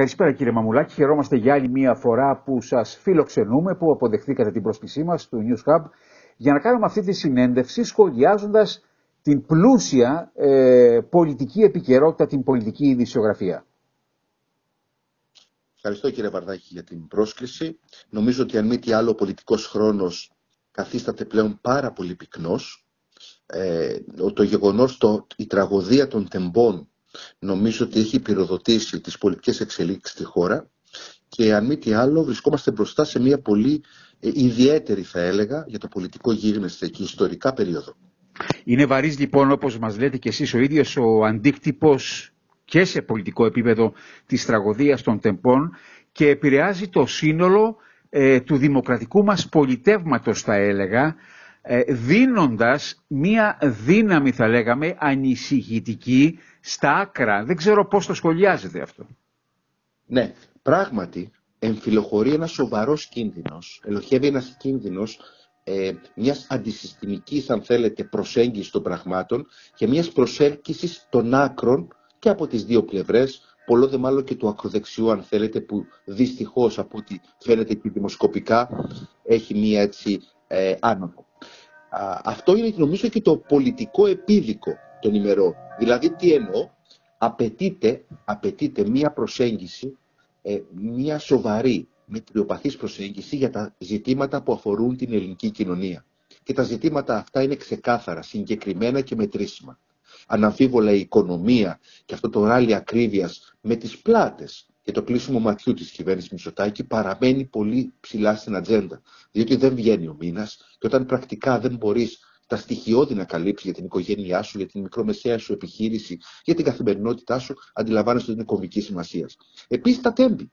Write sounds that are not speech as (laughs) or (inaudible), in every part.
Καλησπέρα κύριε Μαμουλάκη. Χαιρόμαστε για άλλη μία φορά που σας φιλοξενούμε, που αποδεχθήκατε την πρόσκλησή μας του News Hub για να κάνουμε αυτή τη συνέντευξη σχολιάζοντας την πλούσια ε, πολιτική επικαιρότητα, την πολιτική ειδησιογραφία. Ευχαριστώ κύριε Βαρδάκη για την πρόσκληση. Νομίζω ότι αν μη τι άλλο ο πολιτικός χρόνος καθίσταται πλέον πάρα πολύ πυκνός. Ε, το γεγονός, το, η τραγωδία των τεμπών νομίζω ότι έχει πυροδοτήσει τις πολιτικές εξελίξεις στη χώρα και αν μη τι άλλο βρισκόμαστε μπροστά σε μια πολύ ε, ιδιαίτερη θα έλεγα για το πολιτικό γίγνεσθε και ιστορικά περίοδο. Είναι βαρύς λοιπόν όπως μας λέτε και εσείς ο ίδιος ο αντίκτυπος και σε πολιτικό επίπεδο της τραγωδίας των τεμπών και επηρεάζει το σύνολο ε, του δημοκρατικού μας πολιτεύματος θα έλεγα ε, δίνοντας μία δύναμη θα λέγαμε ανησυχητική στα άκρα. Δεν ξέρω πώς το σχολιάζετε αυτό. Ναι, πράγματι εμφυλοχωρεί ένας σοβαρός κίνδυνος, ελοχεύει ένας κίνδυνος ε, μιας αντισυστημικής αν θέλετε προσέγγισης των πραγμάτων και μιας προσέλκυσης των άκρων και από τις δύο πλευρές πολλό δε μάλλον και του ακροδεξιού αν θέλετε που δυστυχώς από ό,τι φαίνεται και δημοσκοπικά έχει μία έτσι ε, άνοδο. Αυτό είναι νομίζω και το πολιτικό επίδικο των ημερών. Δηλαδή τι εννοώ, απαιτείται, απαιτείται μία προσέγγιση, ε, μία σοβαρή, μετριοπαθής προσέγγιση για τα ζητήματα που αφορούν την ελληνική κοινωνία. Και τα ζητήματα αυτά είναι ξεκάθαρα, συγκεκριμένα και μετρήσιμα αναμφίβολα η οικονομία και αυτό το ράλι ακρίβειας με τις πλάτες και το κλείσιμο ματιού της κυβέρνησης Μητσοτάκη παραμένει πολύ ψηλά στην ατζέντα. Διότι δεν βγαίνει ο μήνας και όταν πρακτικά δεν μπορείς τα στοιχειώδη να καλύψει για την οικογένειά σου, για την μικρομεσαία σου επιχείρηση, για την καθημερινότητά σου, αντιλαμβάνεσαι ότι είναι κομβική σημασίας. Επίσης τα τέμπη,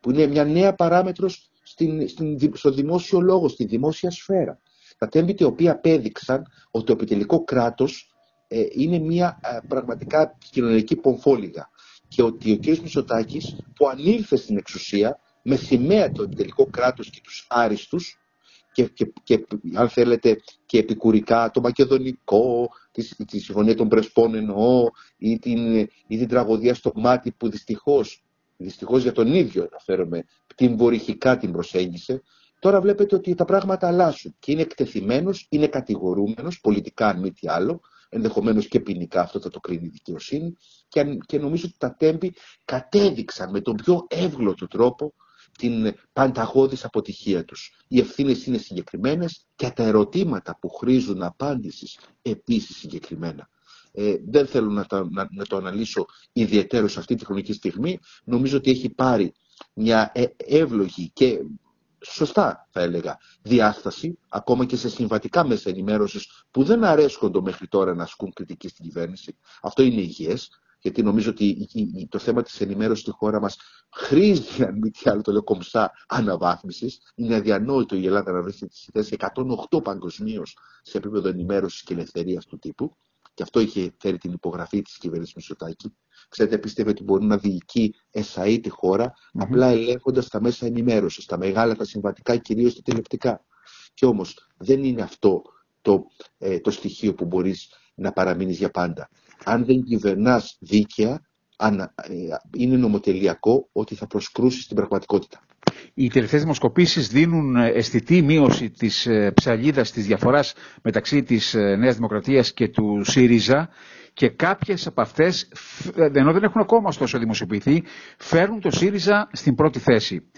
που είναι μια νέα παράμετρος στην, στην, στο δημόσιο λόγο, στη δημόσια σφαίρα. Τα τέμπη τα οποία απέδειξαν ότι το επιτελικό κράτος ε, είναι μια ε, πραγματικά κοινωνική πομφόλιγα. Και ότι ο κ. Μητσοτάκης που ανήλθε στην εξουσία με σημαία το τελικό κράτος και τους άριστους και, και, και, αν θέλετε και επικουρικά το μακεδονικό, τη, τη συμφωνία των Πρεσπών εννοώ ή την, ή την τραγωδία στο μάτι που δυστυχώς, δυστυχώς για τον ίδιο αναφέρομαι, την βορυχικά την προσέγγισε, Τώρα βλέπετε ότι τα πράγματα αλλάζουν και είναι εκτεθειμένος, είναι κατηγορούμενος, πολιτικά αν μη τι άλλο, ενδεχομένως και ποινικά αυτό θα το κρίνει η δικαιοσύνη. Και, και νομίζω ότι τα τέμπη κατέδειξαν με τον πιο εύγλωτο τρόπο την πανταγώδης αποτυχία τους. Οι ευθύνες είναι συγκεκριμένες και τα ερωτήματα που χρήζουν απάντησης επίσης συγκεκριμένα. Ε, δεν θέλω να, να, να το αναλύσω ιδιαίτερο σε αυτή τη χρονική στιγμή. Νομίζω ότι έχει πάρει μια ε, εύλογη και σωστά θα έλεγα, διάσταση, ακόμα και σε συμβατικά μέσα ενημέρωσης που δεν αρέσκονται μέχρι τώρα να ασκούν κριτική στην κυβέρνηση. Αυτό είναι υγιές, γιατί νομίζω ότι το θέμα της ενημέρωσης στη χώρα μας χρήζει, αν μη τι άλλο το λέω κομψά, αναβάθμισης. Είναι αδιανόητο η Ελλάδα να βρίσκεται στη θέση 108 παγκοσμίως σε επίπεδο ενημέρωσης και ελευθερίας του τύπου. Και αυτό είχε φέρει την υπογραφή της κυβέρνησης Μισοτάκη. Ξέρετε, πίστευε ότι μπορεί να διοικεί εσαΐ τη χώρα, απλά ελέγχοντας τα μέσα ενημέρωσης, τα μεγάλα, τα συμβατικά, κυρίως τα τηλεοπτικά. Και όμως δεν είναι αυτό το, ε, το στοιχείο που μπορείς να παραμείνεις για πάντα. Αν δεν κυβερνάς δίκαια, αν, ε, είναι νομοτελειακό ότι θα προσκρούσεις την πραγματικότητα. Οι τελευταίες δημοσκοπήσεις δίνουν ε, αισθητή μείωση της ε, ψαλίδας της διαφοράς μεταξύ της Νέας Δημοκρατίας και του ΣΥΡΙΖΑ και κάποιες από αυτές, ενώ δεν έχουν ακόμα ωστόσο δημοσιοποιηθεί, φέρνουν το ΣΥΡΙΖΑ στην πρώτη θέση.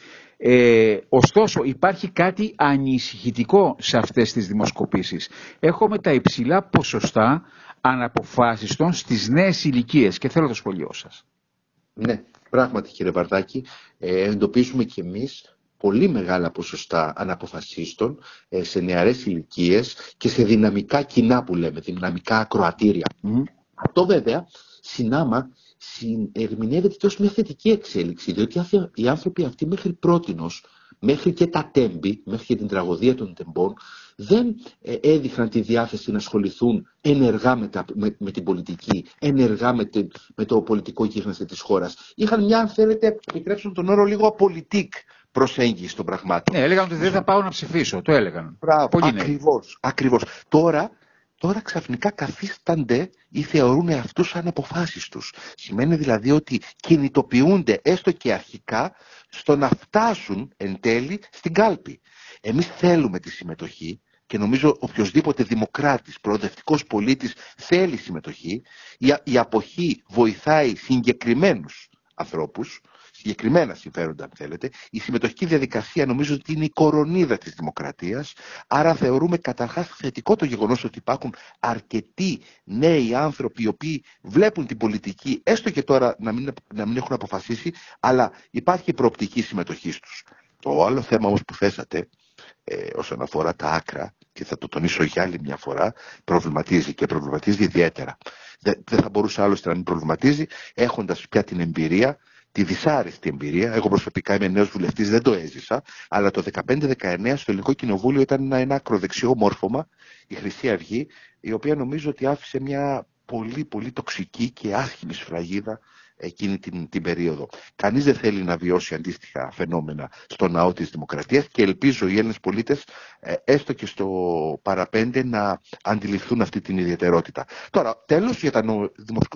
Ε, ωστόσο υπάρχει κάτι ανησυχητικό σε αυτές τις δημοσκοπήσεις. Έχουμε τα υψηλά ποσοστά αναποφάσιστον στις νέες ηλικίες και θέλω το σχολείο σας. Ναι, πράγματι κύριε Βαρδάκη, ε, εντοπίζουμε και εμείς πολύ μεγάλα ποσοστά αναποφασίστων ε, σε νεαρές ηλικίες και σε δυναμικά κοινά που λέμε, δυναμικά ακροατήρια. Αυτό βέβαια συνάμα ερμηνεύεται και ως μια θετική εξέλιξη, διότι οι άνθρωποι αυτοί μέχρι πρότινος, μέχρι και τα τέμπη, μέχρι και την τραγωδία των τεμπών, δεν ε, έδειχναν τη διάθεση να ασχοληθούν ενεργά με, με, την πολιτική, ενεργά με, με το πολιτικό γίγνεσθε της χώρας. Είχαν μια, αν θέλετε, επιτρέψτε τον όρο, λίγο απολυτικ προσέγγιση των πραγμάτων. Ναι, έλεγαν ότι δεν θα πάω να ψηφίσω. Το έλεγαν. Μπράβο, ακριβώς, ακριβώς. Τώρα τώρα ξαφνικά καθίστανται ή θεωρούν αυτούς σαν αποφάσεις τους. Σημαίνει δηλαδή ότι κινητοποιούνται έστω και αρχικά στο να φτάσουν εν τέλει στην κάλπη. Εμείς θέλουμε τη συμμετοχή και νομίζω οποιοδήποτε δημοκράτης, προοδευτικός πολίτης θέλει συμμετοχή. Η, η αποχή βοηθάει συγκεκριμένους ανθρώπους συγκεκριμένα συμφέροντα, αν θέλετε. Η συμμετοχική διαδικασία νομίζω ότι είναι η κορονίδα της δημοκρατίας. Άρα θεωρούμε καταρχάς θετικό το γεγονός ότι υπάρχουν αρκετοί νέοι άνθρωποι οι οποίοι βλέπουν την πολιτική, έστω και τώρα να μην, να μην έχουν αποφασίσει, αλλά υπάρχει προοπτική συμμετοχής τους. Το άλλο θέμα όμως που θέσατε, ε, όσον αφορά τα άκρα, και θα το τονίσω για άλλη μια φορά, προβληματίζει και προβληματίζει ιδιαίτερα. Δεν, δεν θα μπορούσε άλλωστε να μην προβληματίζει, έχοντας πια την εμπειρία τη δυσάρεστη εμπειρία. Εγώ προσωπικά είμαι νέος βουλευτής, δεν το έζησα. Αλλά το 15-19 στο Ελληνικό Κοινοβούλιο ήταν ένα, ένα ακροδεξιό μόρφωμα, η Χρυσή Αυγή, η οποία νομίζω ότι άφησε μια πολύ πολύ τοξική και άσχημη σφραγίδα εκείνη την, την περίοδο. Κανείς δεν θέλει να βιώσει αντίστοιχα φαινόμενα στο ναό της δημοκρατίας και ελπίζω οι Έλληνες πολίτες ε, έστω και στο παραπέντε να αντιληφθούν αυτή την ιδιαιτερότητα. Τώρα, τέλος για, τα,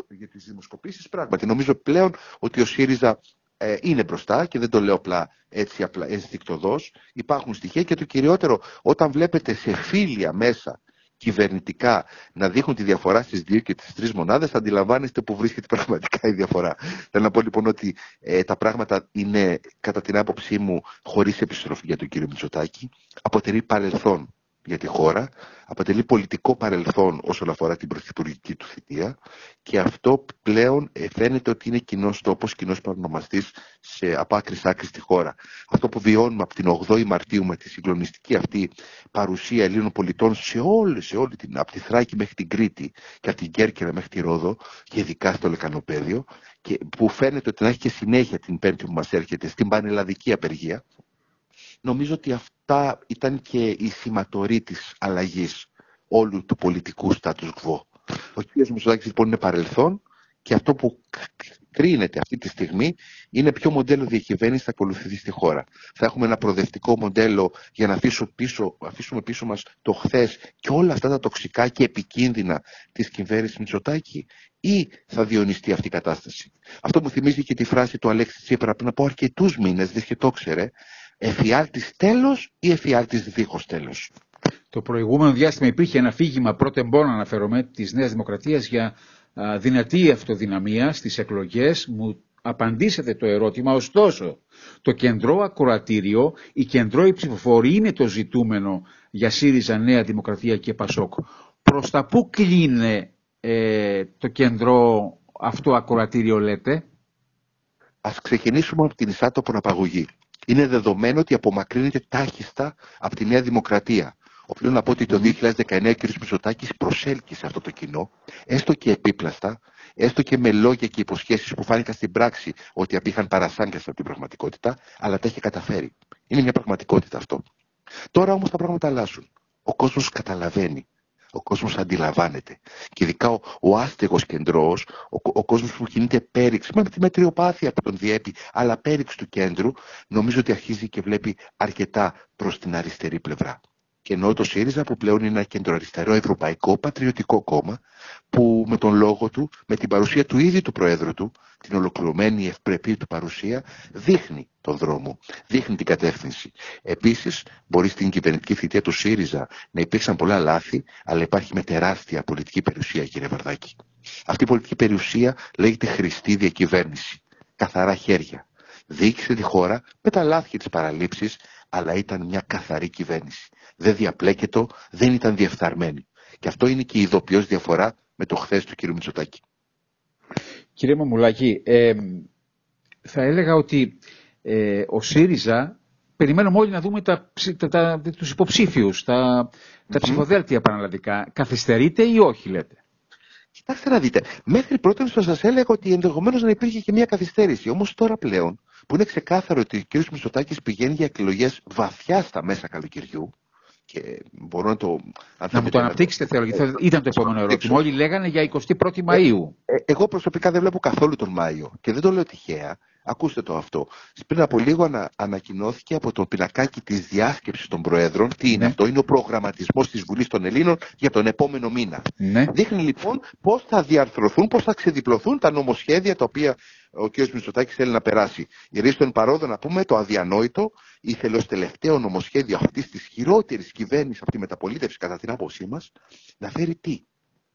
για τις δημοσκοπήσεις, πράγματι νομίζω πλέον ότι ο ΣΥΡΙΖΑ ε, είναι μπροστά και δεν το λέω απλά έτσι απλά ενστικτοδός. Υπάρχουν στοιχεία και το κυριότερο όταν βλέπετε σε φίλια μέσα κυβερνητικά να δείχνουν τη διαφορά στις δύο και τις τρεις μονάδες, θα αντιλαμβάνεστε που βρίσκεται πραγματικά η διαφορά. Θέλω να πω λοιπόν ότι ε, τα πράγματα είναι κατά την άποψή μου χωρίς επιστροφή για τον κύριο Μητσοτάκη. Αποτελεί παρελθόν για τη χώρα, αποτελεί πολιτικό παρελθόν όσον αφορά την πρωθυπουργική του θητεία και αυτό πλέον ε, φαίνεται ότι είναι κοινός τόπος, κοινός παρονομαστής από άκρη άκρη στη χώρα. Αυτό που βιώνουμε από την 8η Μαρτίου με τη συγκλονιστική αυτή παρουσία Ελλήνων πολιτών σε όλη, σε όλη την, από τη Θράκη μέχρι την Κρήτη και από την Κέρκυρα μέχρι τη Ρόδο και ειδικά στο Λεκανοπέδιο και που φαίνεται ότι να έχει και συνέχεια την Πέμπτη που μας έρχεται στην πανελλαδική απεργία νομίζω ότι αυτά ήταν και η σηματορή της αλλαγής όλου του πολιτικού status quo. Ο κ. Μητσοτάκης λοιπόν είναι παρελθόν και αυτό που κρίνεται αυτή τη στιγμή είναι ποιο μοντέλο διακυβέρνηση θα ακολουθηθεί στη χώρα. Θα έχουμε ένα προοδευτικό μοντέλο για να αφήσουμε πίσω, αφήσουμε πίσω μας το χθες και όλα αυτά τα τοξικά και επικίνδυνα της κυβέρνησης Μητσοτάκη ή θα διονυστεί αυτή η κατάσταση. Αυτό μου θυμίζει και τη φράση του Αλέξη Τσίπρα πριν από αρκετούς μήνες, δεν και το ξέρε, εφιάλτης τέλος ή εφιάλτης δίχως τέλος. Το προηγούμενο διάστημα υπήρχε ένα φύγημα πρώτεμπών αναφερομαι της Νέας Δημοκρατίας για δυνατή αυτοδυναμία στις εκλογές. Μου απαντήσατε το ερώτημα, ωστόσο το κεντρό ακροατήριο, η κεντρό ψηφοφορία είναι το ζητούμενο για ΣΥΡΙΖΑ, Νέα Δημοκρατία και ΠΑΣΟΚ. Προς τα πού κλείνει ε, το κεντρό αυτό ακροατήριο λέτε; Ας ξεκινήσουμε από την εισάτοπον απαγωγή είναι δεδομένο ότι απομακρύνεται τάχιστα από τη Νέα Δημοκρατία. Οφείλω να πω ότι το 2019 ο κ. Μητσοτάκης προσέλκυσε αυτό το κοινό, έστω και επίπλαστα, έστω και με λόγια και υποσχέσεις που φάνηκαν στην πράξη ότι απήχαν παρασάγκες από την πραγματικότητα, αλλά τα έχει καταφέρει. Είναι μια πραγματικότητα αυτό. Τώρα όμως τα πράγματα αλλάζουν. Ο κόσμος καταλαβαίνει ο κόσμος αντιλαμβάνεται. Και ειδικά ο, ο άστεγος κεντρός, ο, ο κόσμος που κινείται πέριξ, με τη μετριοπάθεια που τον διέπει, αλλά πέριξ του κέντρου, νομίζω ότι αρχίζει και βλέπει αρκετά προς την αριστερή πλευρά. Και ενώ το ΣΥΡΙΖΑ που πλέον είναι ένα κεντροαριστερό ευρωπαϊκό πατριωτικό κόμμα που με τον λόγο του, με την παρουσία του ίδιου του Προέδρου του, την ολοκληρωμένη ευπρεπή του παρουσία, δείχνει τον δρόμο, δείχνει την κατεύθυνση. Επίσης, μπορεί στην κυβερνητική θητεία του ΣΥΡΙΖΑ να υπήρξαν πολλά λάθη, αλλά υπάρχει με τεράστια πολιτική περιουσία, κύριε Βαρδάκη. Αυτή η πολιτική περιουσία λέγεται χρηστή διακυβέρνηση. Καθαρά χέρια. Διοίκησε τη χώρα με τα λάθη και τις παραλήψεις, αλλά ήταν μια καθαρή κυβέρνηση. Δεν διαπλέκετο, δεν ήταν διεφθαρμένη. Και αυτό είναι και η ειδοποιώς διαφορά με το χθες του κ. Μητσοτάκη. Κύριε Μαμουλάκη, ε, θα έλεγα ότι ε, ο ΣΥΡΙΖΑ, περιμένουμε όλοι να δούμε τα, τα, τα, τους υποψήφιους, τα, τα ψηφοδέλτια πανελλαδικά. Καθυστερείτε ή όχι, λέτε; Κοιτάξτε να δείτε. Μέχρι πρώτα σας έλεγα ότι ενδεχομένως να υπήρχε και μια καθυστέρηση. Όμως τώρα πλέον, που είναι ξεκάθαρο ότι ο κ. Μητσοτάκης πηγαίνει για εκλογές βαθιά στα μέσα καλοκαιριού, και μπορώ να το... Να μου το αναπτύξετε θέλω, γιατί ήταν το επόμενο ερώτημα. Όλοι λέγανε για 21η Μαΐου. Ε, ε, εγώ προσωπικά δεν βλέπω καθόλου τον Μάιο και δεν το λέω τυχαία. Ακούστε το αυτό. Πριν από λίγο ανα, ανακοινώθηκε από το πινακάκι της διάσκεψης των Προέδρων. Τι είναι ναι. αυτό, είναι ο προγραμματισμός της Βουλής των Ελλήνων για τον επόμενο μήνα. Ναι. Δείχνει λοιπόν πώς θα διαρθρωθούν, πώς θα ξεδιπλωθούν τα νομοσχέδια τα οποία ο κ. Μητσοτάκης θέλει να περάσει. Για στον παρόδο να πούμε το αδιανόητο, ήθελε ως τελευταίο νομοσχέδιο αυτής της χειρότερης κυβέρνησης από τη μεταπολίτευση, κατά την άποψή μας, να φέρει τι,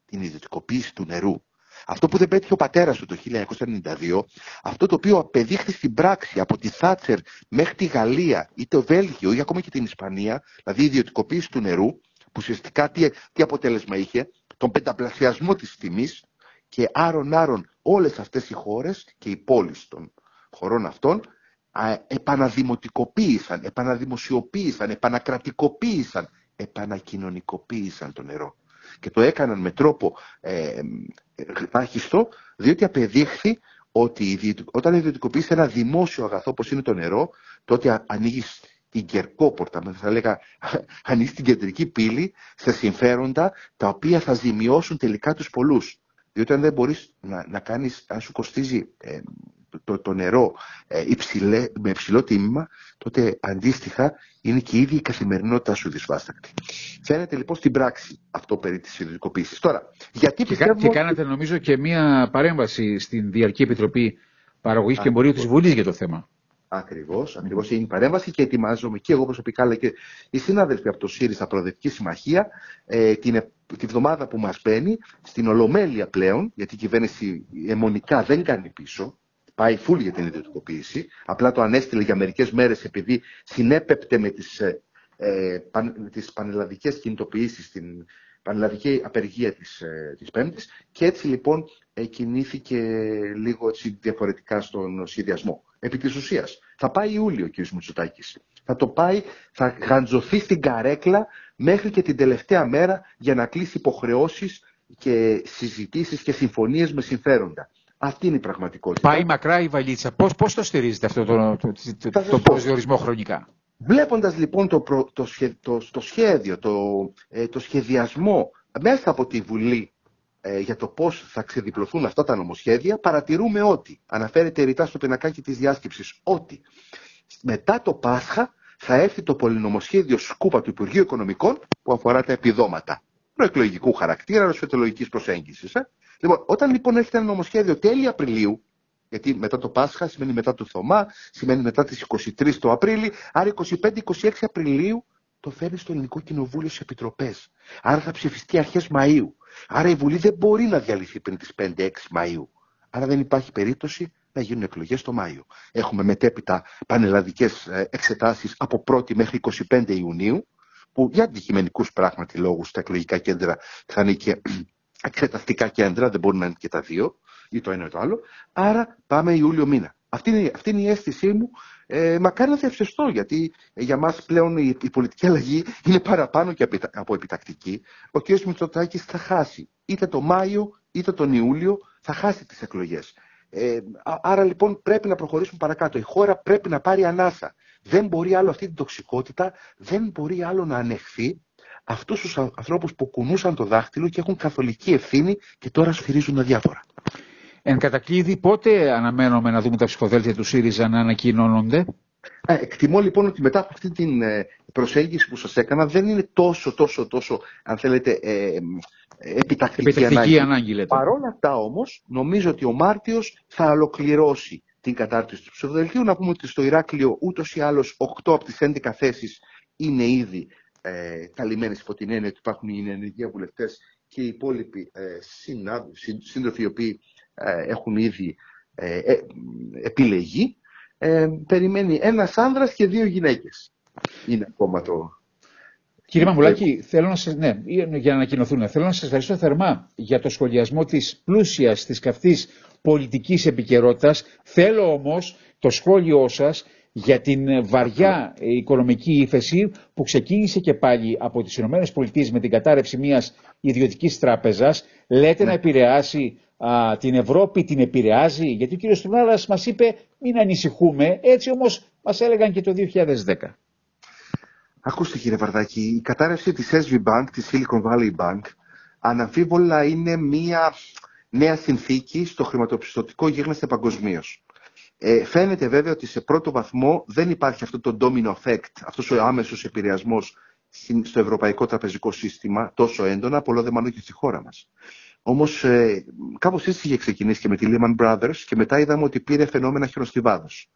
την ιδιωτικοποίηση του νερού. Αυτό που δεν πέτυχε ο πατέρας του το 1992, αυτό το οποίο απεδείχθη στην πράξη από τη Θάτσερ μέχρι τη Γαλλία ή το Βέλγιο ή ακόμα και την Ισπανία, δηλαδή η ιδιωτικοποίηση του νερού, που ουσιαστικά τι, τι αποτέλεσμα είχε, τον πενταπλασιασμό της τιμής και άρον-άρον όλες αυτές οι χώρες και οι πόλεις των χωρών αυτών επαναδημοτικοποίησαν, επαναδημοσιοποίησαν, επανακρατικοποίησαν, επανακοινωνικοποίησαν το νερό και το έκαναν με τρόπο ε, διότι απεδείχθη ότι όταν ιδιωτικοποιείς ένα δημόσιο αγαθό όπως είναι το νερό, τότε ανοίγεις την κερκόπορτα, θα λέγα, (laughs) ανοίγεις την κεντρική πύλη σε συμφέροντα τα οποία θα ζημιώσουν τελικά τους πολλούς. Διότι αν δεν μπορείς να, να κάνεις, αν σου κοστίζει ε, το, το νερό ε, υψηλέ, με υψηλό τίμημα, τότε αντίστοιχα είναι και η ίδια η καθημερινότητά σου δυσβάστακτη. Φαίνεται λοιπόν στην πράξη αυτό περί της ιδιωτικοποίησης. Τώρα, γιατί και, πιστεύω... Και κάνατε νομίζω και μία παρέμβαση στην Διαρκή Επιτροπή Παραγωγής και Εμπορίου της Βουλής για το θέμα. Ακριβώς, ακριβώς είναι η παρέμβαση και ετοιμάζομαι και εγώ προσωπικά αλλά και οι συνάδελφοι από το ΣΥΡΙΖΑ Προοδευτική Συμμαχία ε, την, τη βδομάδα που μας μπαίνει στην Ολομέλεια πλέον, γιατί η κυβέρνηση αιμονικά δεν κάνει πίσω, πάει φουλ για την ιδιωτικοποίηση. Απλά το ανέστηλε για μερικές μέρες επειδή συνέπεπτε με τις, ε, ε παν, τις πανελλαδικές κινητοποιήσεις, την πανελλαδική απεργία της, ε, της Πέμπτης και έτσι λοιπόν ε, κινήθηκε λίγο έτσι, διαφορετικά στον σχεδιασμό. Επί της ουσίας, θα πάει Ιούλιο ο κ. Μητσοτάκης. Θα το πάει, θα γαντζωθεί στην καρέκλα μέχρι και την τελευταία μέρα για να κλείσει υποχρεώσεις και συζητήσεις και συμφωνίες με συμφέροντα. Αυτή είναι η πραγματικότητα. Πάει μακρά η βαλίτσα. Πώς, πώς το στηρίζετε αυτό το, το, το, το προσδιορισμό χρονικά; Βλέποντας λοιπόν το, το, το, σχέδιο, το, ε, το σχεδιασμό μέσα από τη Βουλή ε, για το πώς θα ξεδιπλωθούν αυτά τα νομοσχέδια, παρατηρούμε ότι, αναφέρεται ρητά στο πινακάκι της διάσκεψης, ότι μετά το Πάσχα θα έρθει το πολυνομοσχέδιο σκούπα του Υπουργείου Οικονομικών που αφορά τα επιδόματα προεκλογικού χαρακτήρα, ρωσφετολογικής προσέγγισης. Ε. Λοιπόν, όταν λοιπόν έρχεται ένα νομοσχέδιο τέλη Απριλίου, γιατί μετά το Πάσχα σημαίνει μετά το Θωμά, σημαίνει μετά τις 23 το Απρίλη, άρα 25-26 Απριλίου το φέρνει στο Ελληνικό Κοινοβούλιο στι επιτροπές. Άρα θα ψηφιστεί αρχές Μαΐου. Άρα η Βουλή δεν μπορεί να διαλυθεί πριν τις 5-6 Μαΐου. Άρα δεν υπάρχει περίπτωση να γίνουν εκλογές το Μάιο. Έχουμε μετέπειτα πανελλαδικές ε, εξετάσεις από 1η μέχρι 25 Ιουνίου, που για αντικειμενικούς πράγματι λόγους στα εκλογικά κέντρα θα είναι και (clears throat) εξεταστικά κέντρα, δεν μπορούν να είναι και τα δύο, ή το ένα ή το άλλο. Άρα πάμε Ιούλιο μήνα. Αυτή είναι, αυτή είναι η αίσθησή μου. Ε, μακάρι να διαψευστώ, γιατί για μας πλέον η, η πολιτική αλλαγή είναι παραπάνω και από επιτακτική. Ο κ. Μητσοτάκης θα χάσει είτε το Μάιο είτε τον Ιούλιο, θα χάσει τις εκλογές. Ε, άρα λοιπόν πρέπει να προχωρήσουμε παρακάτω. Η χώρα πρέπει να πάρει ανάσα. Δεν μπορεί άλλο αυτή την τοξικότητα, δεν μπορεί άλλο να ανεχθεί αυτούς τους ανθρώπους που κουνούσαν το δάχτυλο και έχουν καθολική ευθύνη και τώρα σφυρίζουν αδιάφορα. Εν κατακλείδη, πότε αναμένουμε να δούμε τα ψηφοδέλτια του ΣΥΡΙΖΑ να ανακοινώνονται; Ε, εκτιμώ λοιπόν ότι μετά από αυτή την ε, προσέγγιση που σας έκανα δεν είναι τόσο, τόσο, τόσο, αν θέλετε, ε, επιτακτική, επιτακτική ανάγκη. ανάγκη Παρ' όλα αυτά όμως, νομίζω ότι ο Μάρτιος θα ολοκληρώσει την κατάρτιση του ψηφοδελτίου. Να πούμε ότι στο Ηράκλειο ούτως ή άλλως 8 από τις 11 θέσεις είναι ήδη ε, καλυμμένες υπό την έννοια ότι υπάρχουν οι ενεργεία βουλευτές και οι υπόλοιποι ε, σύντροφοι οι οποίοι ε, έχουν ήδη ε, ε επιλεγεί. Ε, περιμένει ένας άνδρας και δύο γυναίκες. Είναι ακόμα το... Κύριε Μαμουλάκη, θέλω να σας, ναι, για να ανακοινωθούν, θέλω να σας ευχαριστώ θερμά για το σχολιασμό της πλούσιας, της καυτής πολιτικής επικαιρότητας. Θέλω όμως το σχόλιο σας για την βαριά οικονομική ύφεση που ξεκίνησε και πάλι από τις ΗΠΑ με την κατάρρευση μιας ιδιωτικής τράπεζας. Λέτε να ναι. επηρεάσει α, την Ευρώπη, την επηρεάζει, γιατί ο κύριος Στουνάρας μας είπε μην ανησυχούμε, έτσι όμως μας έλεγαν και το 2010. Ακούστε κύριε Βαρδάκη, η κατάρρευση της SV Bank, της Silicon Valley Bank, αναμφίβολα είναι μια νέα συνθήκη στο χρηματοπιστωτικό γίγνεσθε παγκοσμίως. Ε, φαίνεται βέβαια ότι σε πρώτο βαθμό δεν υπάρχει αυτό το domino effect, αυτός ο άμεσος επηρεασμός στο ευρωπαϊκό τραπεζικό σύστημα τόσο έντονα, πολλό δε μάλλον και στη χώρα μας. Όμως ε, κάπως έτσι είχε ξεκινήσει και με τη Lehman Brothers και μετά είδαμε ότι πήρε φαινόμενα χιονοστιβάδος.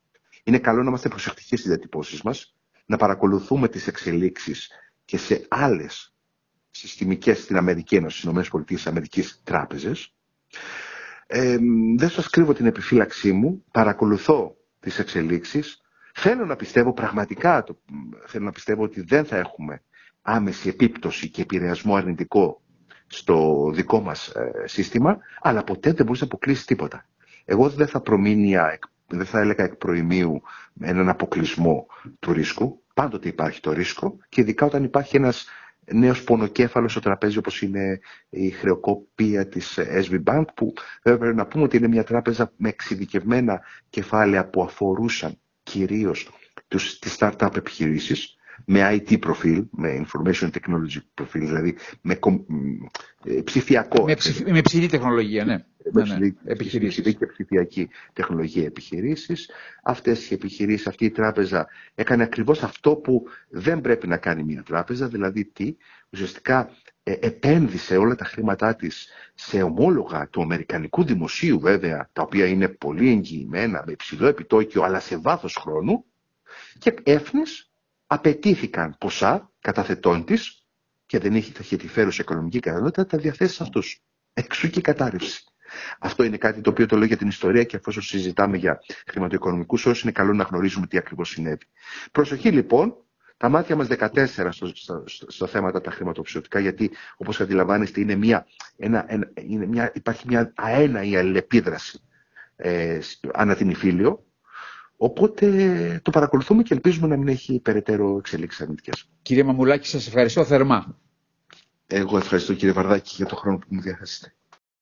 Είναι καλό να είμαστε προσεκτικοί στις διατυπώσεις μας, να παρακολουθούμε τις εξελίξεις και σε άλλες συστημικές στην Αμερική Ένωση, στις ΗΠΑ Αμερικής τράπεζες. Ε, δεν σας κρύβω την επιφύλαξή μου, παρακολουθώ τις εξελίξεις. Θέλω να πιστεύω πραγματικά, το, θέλω να πιστεύω ότι δεν θα έχουμε άμεση επίπτωση και επηρεασμό αρνητικό στο δικό μας ε, σύστημα, αλλά ποτέ δεν μπορείς να αποκλείσει τίποτα. Εγώ δεν θα προμείνια, δεν θα έλεγα εκ προημίου έναν αποκλεισμό του ρίσκου. Πάντοτε υπάρχει το ρίσκο και ειδικά όταν υπάρχει ένας νέος πονοκέφαλος στο τραπέζι όπως είναι η χρεοκοπία της SB Bank που βέβαια πρέπει να πούμε ότι είναι μια τράπεζα με εξειδικευμένα κεφάλαια που αφορούσαν κυρίως τους, τις startup επιχειρήσεις με IT προφίλ, με information technology προφίλ, δηλαδή με ε, ψηφιακό. Με, με ψηλή τεχνολογία, ναι. Με ναι, ναι. Επιχειρήσεις. και ψηφιακή τεχνολογία επιχειρήσεις. Αυτές οι επιχειρήσεις, αυτή η τράπεζα έκανε ακριβώς αυτό που δεν πρέπει να κάνει μια τράπεζα, δηλαδή τι, ουσιαστικά ε, επένδυσε όλα τα χρήματά της σε ομόλογα του Αμερικανικού Δημοσίου βέβαια, τα οποία είναι πολύ εγγυημένα, με υψηλό επιτόκιο, αλλά σε βάθος χρόνου, και έφνης απαιτήθηκαν ποσά καταθετών της και δεν είχε, θα τη φέρουσα οικονομική κατανότητα, τα διαθέσεις σε αυτούς. Εξού και η κατάρρευση. Αυτό είναι κάτι το οποίο το λέω για την ιστορία και εφόσον συζητάμε για χρηματοοικονομικούς όρου, είναι καλό να γνωρίζουμε τι ακριβώς συνέβη. Προσοχή λοιπόν, τα μάτια μας 14 στο, στο, στο, θέματα τα χρηματοπιστωτικά, γιατί όπως αντιλαμβάνεστε είναι μια, ένα, ένα, είναι μια, υπάρχει μια αέναη αλληλεπίδραση ε, ανά την Ιφίλιο, Οπότε το παρακολουθούμε και ελπίζουμε να μην έχει περαιτέρω εξελίξεις αρνητικές. Κύριε Μαμουλάκη, σας ευχαριστώ θερμά. Εγώ ευχαριστώ κύριε Βαρδάκη για το χρόνο που μου διαθέσετε.